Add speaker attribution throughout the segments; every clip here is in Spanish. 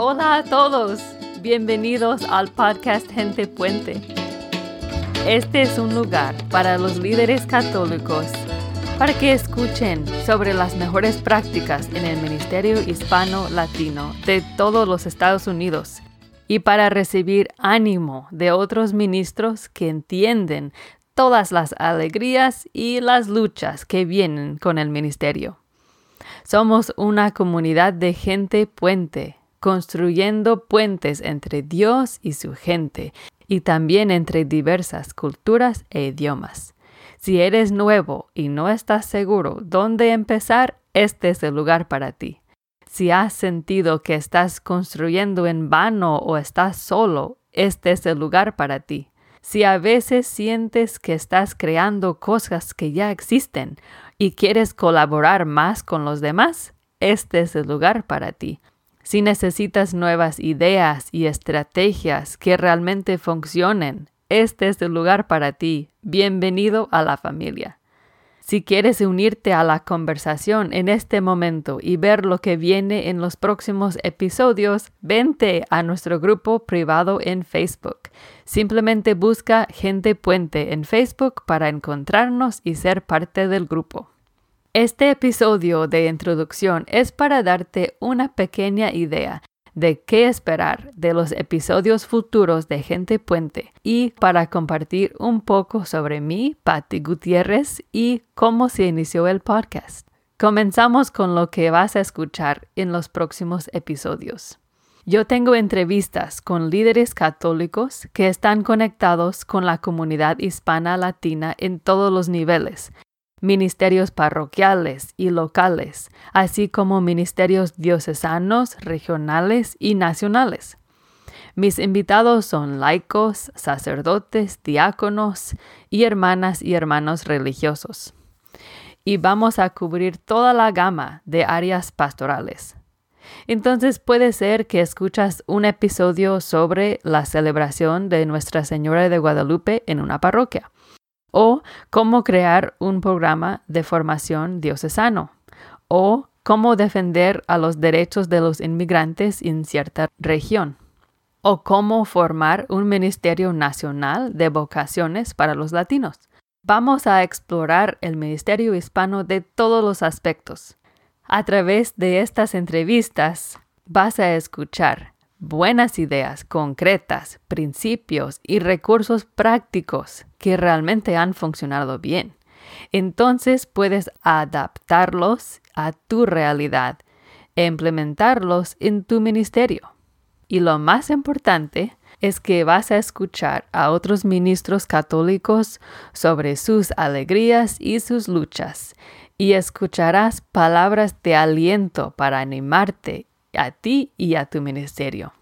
Speaker 1: Hola a todos, bienvenidos al podcast Gente Puente. Este es un lugar para los líderes católicos para que escuchen sobre las mejores prácticas en el Ministerio Hispano-Latino de todos los Estados Unidos y para recibir ánimo de otros ministros que entienden todas las alegrías y las luchas que vienen con el ministerio. Somos una comunidad de gente puente, construyendo puentes entre Dios y su gente, y también entre diversas culturas e idiomas. Si eres nuevo y no estás seguro dónde empezar, este es el lugar para ti. Si has sentido que estás construyendo en vano o estás solo, este es el lugar para ti. Si a veces sientes que estás creando cosas que ya existen y quieres colaborar más con los demás, este es el lugar para ti. Si necesitas nuevas ideas y estrategias que realmente funcionen, este es el lugar para ti. Bienvenido a la familia. Si quieres unirte a la conversación en este momento y ver lo que viene en los próximos episodios, vente a nuestro grupo privado en Facebook. Simplemente busca Gente Puente en Facebook para encontrarnos y ser parte del grupo. Este episodio de introducción es para darte una pequeña idea de qué esperar de los episodios futuros de Gente Puente y para compartir un poco sobre mí, Patti Gutiérrez, y cómo se inició el podcast. Comenzamos con lo que vas a escuchar en los próximos episodios. Yo tengo entrevistas con líderes católicos que están conectados con la comunidad hispana latina en todos los niveles, ministerios parroquiales y locales, así como ministerios diocesanos, regionales y nacionales. Mis invitados son laicos, sacerdotes, diáconos y hermanas y hermanos religiosos. Y vamos a cubrir toda la gama de áreas pastorales. Entonces puede ser que escuchas un episodio sobre la celebración de Nuestra Señora de Guadalupe en una parroquia o cómo crear un programa de formación diocesano, o cómo defender a los derechos de los inmigrantes en cierta región, o cómo formar un ministerio nacional de vocaciones para los latinos. Vamos a explorar el ministerio hispano de todos los aspectos. A través de estas entrevistas vas a escuchar buenas ideas concretas, principios y recursos prácticos que realmente han funcionado bien. Entonces puedes adaptarlos a tu realidad e implementarlos en tu ministerio. Y lo más importante es que vas a escuchar a otros ministros católicos sobre sus alegrías y sus luchas, y escucharás palabras de aliento para animarte a ti y a tu ministerio.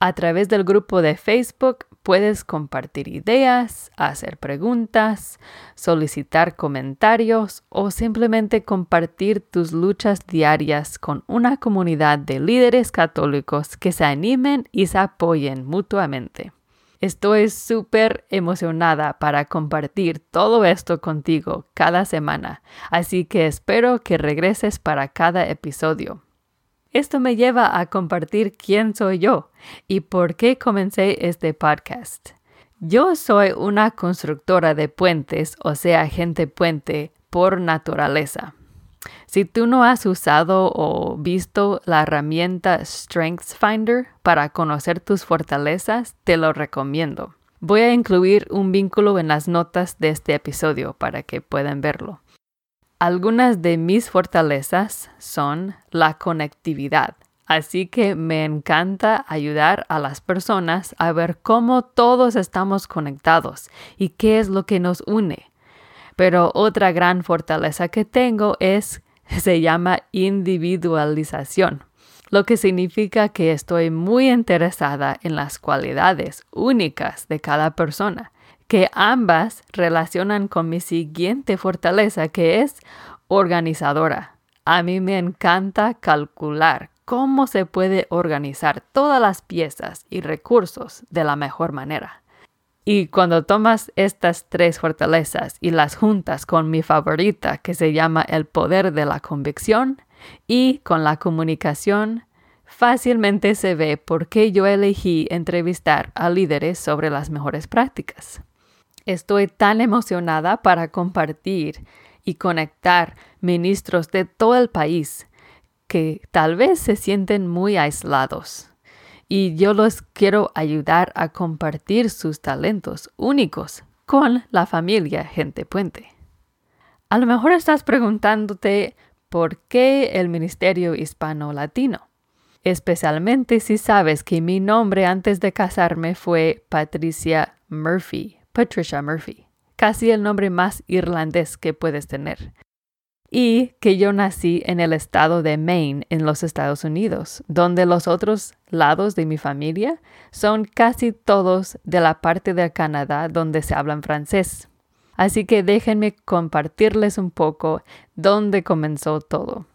Speaker 1: A través del grupo de Facebook puedes compartir ideas, hacer preguntas, solicitar comentarios o simplemente compartir tus luchas diarias con una comunidad de líderes católicos que se animen y se apoyen mutuamente. Estoy súper emocionada para compartir todo esto contigo cada semana, así que espero que regreses para cada episodio. Esto me lleva a compartir quién soy yo y por qué comencé este podcast. Yo soy una constructora de puentes, o sea, gente puente, por naturaleza. Si tú no has usado o visto la herramienta StrengthsFinder para conocer tus fortalezas, te lo recomiendo. Voy a incluir un vínculo en las notas de este episodio para que puedan verlo. Algunas de mis fortalezas son la conectividad, así que me encanta ayudar a las personas a ver cómo todos estamos conectados y qué es lo que nos une. Pero otra gran fortaleza que tengo es, se llama individualización, lo que significa que estoy muy interesada en las cualidades únicas de cada persona que ambas relacionan con mi siguiente fortaleza, que es organizadora. A mí me encanta calcular cómo se puede organizar todas las piezas y recursos de la mejor manera. Y cuando tomas estas tres fortalezas y las juntas con mi favorita que se llama el poder de la convicción y con la comunicación, fácilmente se ve por qué yo elegí entrevistar a líderes sobre las mejores prácticas. Estoy tan emocionada para compartir y conectar ministros de todo el país que tal vez se sienten muy aislados. Y yo los quiero ayudar a compartir sus talentos únicos con la familia Gente Puente. A lo mejor estás preguntándote por qué el Ministerio Hispano Latino, especialmente si sabes que mi nombre antes de casarme fue Patricia Murphy, Patricia Murphy, casi el nombre más irlandés que puedes tener y que yo nací en el estado de Maine, en los Estados Unidos, donde los otros lados de mi familia son casi todos de la parte de Canadá donde se hablan francés. Así que déjenme compartirles un poco dónde comenzó todo.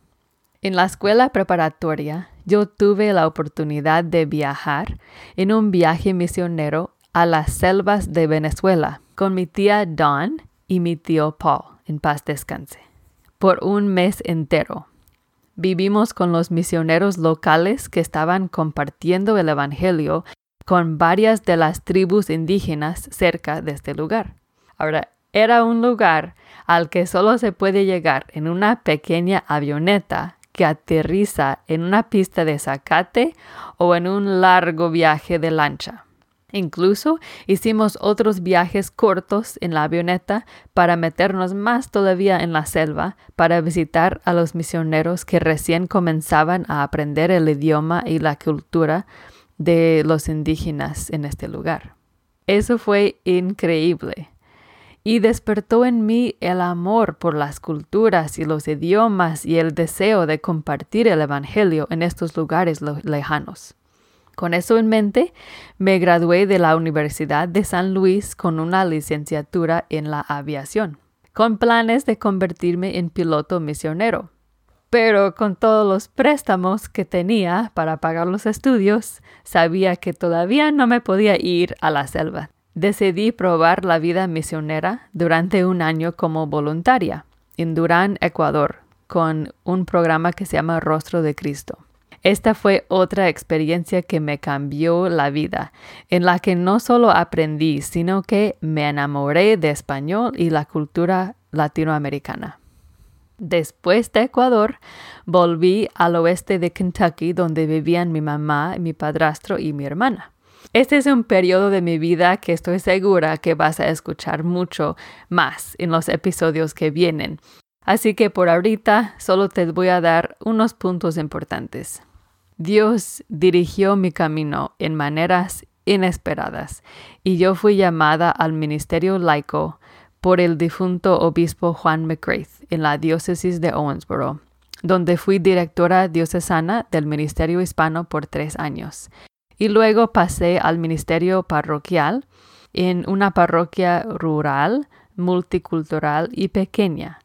Speaker 1: En la escuela preparatoria yo tuve la oportunidad de viajar en un viaje misionero a las selvas de Venezuela con mi tía Dawn y mi tío Paul, en paz descanse por un mes entero. Vivimos con los misioneros locales que estaban compartiendo el Evangelio con varias de las tribus indígenas cerca de este lugar. Ahora, era un lugar al que solo se puede llegar en una pequeña avioneta que aterriza en una pista de zacate o en un largo viaje de lancha. Incluso hicimos otros viajes cortos en la avioneta para meternos más todavía en la selva para visitar a los misioneros que recién comenzaban a aprender el idioma y la cultura de los indígenas en este lugar. Eso fue increíble y despertó en mí el amor por las culturas y los idiomas y el deseo de compartir el Evangelio en estos lugares lejanos. Con eso en mente, me gradué de la Universidad de San Luis con una licenciatura en la aviación, con planes de convertirme en piloto misionero. Pero con todos los préstamos que tenía para pagar los estudios, sabía que todavía no me podía ir a la selva. Decidí probar la vida misionera durante un año como voluntaria en Durán, Ecuador, con un programa que se llama Rostro de Cristo. Esta fue otra experiencia que me cambió la vida, en la que no solo aprendí, sino que me enamoré de español y la cultura latinoamericana. Después de Ecuador, volví al oeste de Kentucky, donde vivían mi mamá, mi padrastro y mi hermana. Este es un periodo de mi vida que estoy segura que vas a escuchar mucho más en los episodios que vienen. Así que por ahorita solo te voy a dar unos puntos importantes. Dios dirigió mi camino en maneras inesperadas y yo fui llamada al ministerio laico por el difunto obispo Juan McGrath en la diócesis de Owensboro, donde fui directora diocesana del ministerio hispano por tres años. Y luego pasé al ministerio parroquial en una parroquia rural, multicultural y pequeña.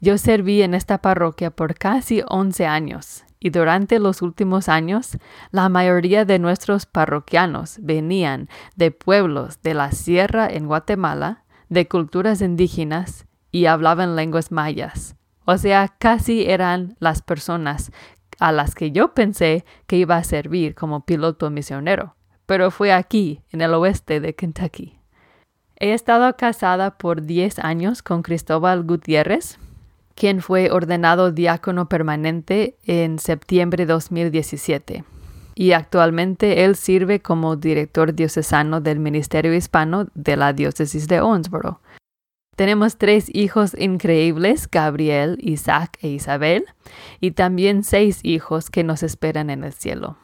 Speaker 1: Yo serví en esta parroquia por casi 11 años y durante los últimos años la mayoría de nuestros parroquianos venían de pueblos de la sierra en Guatemala, de culturas indígenas y hablaban lenguas mayas. O sea, casi eran las personas a las que yo pensé que iba a servir como piloto misionero, pero fue aquí, en el oeste de Kentucky. He estado casada por 10 años con Cristóbal Gutiérrez, quien fue ordenado diácono permanente en septiembre de 2017. Y actualmente él sirve como director diocesano del Ministerio Hispano de la Diócesis de Owensboro. Tenemos tres hijos increíbles, Gabriel, Isaac e Isabel, y también seis hijos que nos esperan en el cielo.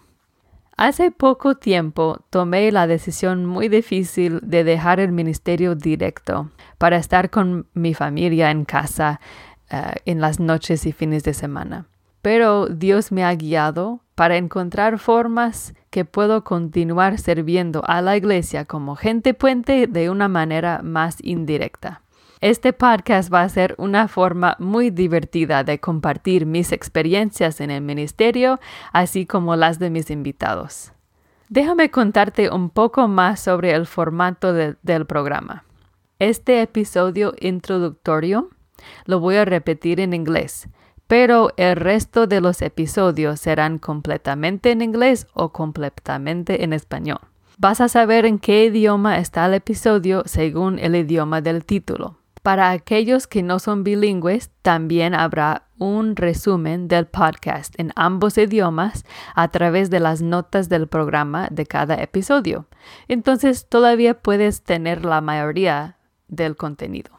Speaker 1: Hace poco tiempo tomé la decisión muy difícil de dejar el ministerio directo para estar con mi familia en casa eh, en las noches y fines de semana. Pero Dios me ha guiado para encontrar formas que puedo continuar sirviendo a la iglesia como gente puente de una manera más indirecta. Este podcast va a ser una forma muy divertida de compartir mis experiencias en el ministerio, así como las de mis invitados. Déjame contarte un poco más sobre el formato del programa. Este episodio introductorio lo voy a repetir en inglés, pero el resto de los episodios serán completamente en inglés o completamente en español. Vas a saber en qué idioma está el episodio según el idioma del título. Para aquellos que no son bilingües, también habrá un resumen del podcast en ambos idiomas a través de las notas del programa de cada episodio. Entonces todavía puedes tener la mayoría del contenido.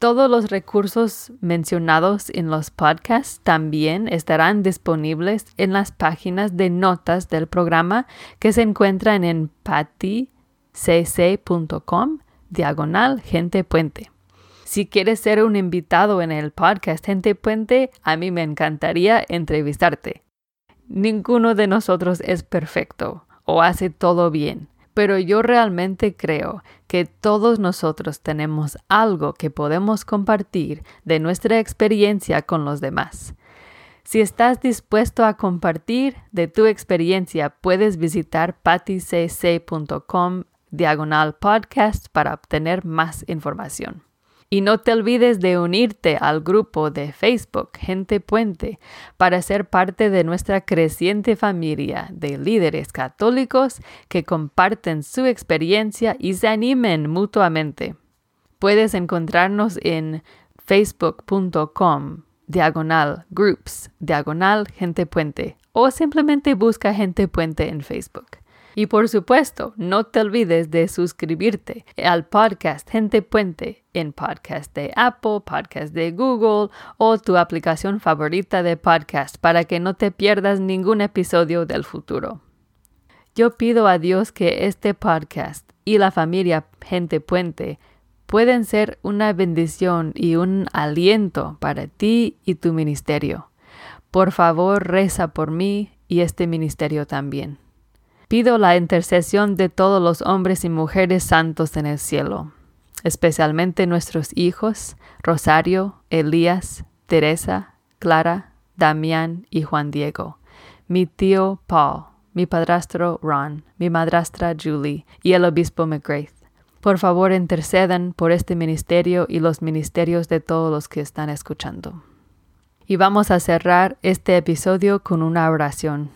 Speaker 1: Todos los recursos mencionados en los podcasts también estarán disponibles en las páginas de notas del programa que se encuentran en paticc.com diagonal gente puente. Si quieres ser un invitado en el podcast Gente Puente, a mí me encantaría entrevistarte. Ninguno de nosotros es perfecto o hace todo bien, pero yo realmente creo que todos nosotros tenemos algo que podemos compartir de nuestra experiencia con los demás. Si estás dispuesto a compartir de tu experiencia, puedes visitar paticc.com diagonal podcast para obtener más información. Y no te olvides de unirte al grupo de Facebook Gente Puente para ser parte de nuestra creciente familia de líderes católicos que comparten su experiencia y se animen mutuamente. Puedes encontrarnos en facebook.com diagonal groups diagonal gente puente o simplemente busca gente puente en Facebook. Y por supuesto, no te olvides de suscribirte al podcast Gente Puente en podcast de Apple, podcast de Google o tu aplicación favorita de podcast para que no te pierdas ningún episodio del futuro. Yo pido a Dios que este podcast y la familia Gente Puente pueden ser una bendición y un aliento para ti y tu ministerio. Por favor, reza por mí y este ministerio también. Pido la intercesión de todos los hombres y mujeres santos en el cielo, especialmente nuestros hijos, Rosario, Elías, Teresa, Clara, Damián y Juan Diego, mi tío Paul, mi padrastro Ron, mi madrastra Julie y el obispo McGrath. Por favor, intercedan por este ministerio y los ministerios de todos los que están escuchando. Y vamos a cerrar este episodio con una oración.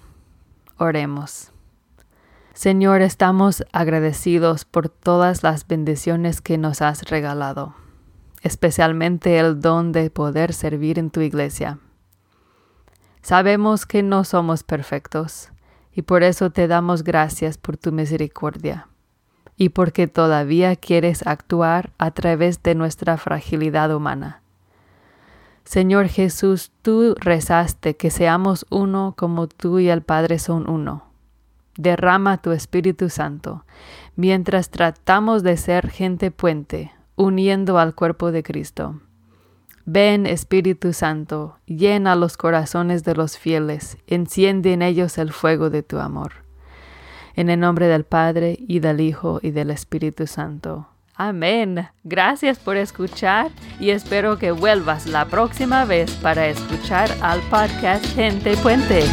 Speaker 1: Oremos. Señor, estamos agradecidos por todas las bendiciones que nos has regalado, especialmente el don de poder servir en tu iglesia. Sabemos que no somos perfectos y por eso te damos gracias por tu misericordia y porque todavía quieres actuar a través de nuestra fragilidad humana. Señor Jesús, tú rezaste que seamos uno como tú y el Padre son uno derrama tu Espíritu Santo, mientras tratamos de ser gente puente, uniendo al cuerpo de Cristo. Ven, Espíritu Santo, llena los corazones de los fieles, enciende en ellos el fuego de tu amor. En el nombre del Padre, y del Hijo, y del Espíritu Santo. Amén. Gracias por escuchar y espero que vuelvas la próxima vez para escuchar al podcast Gente Puente.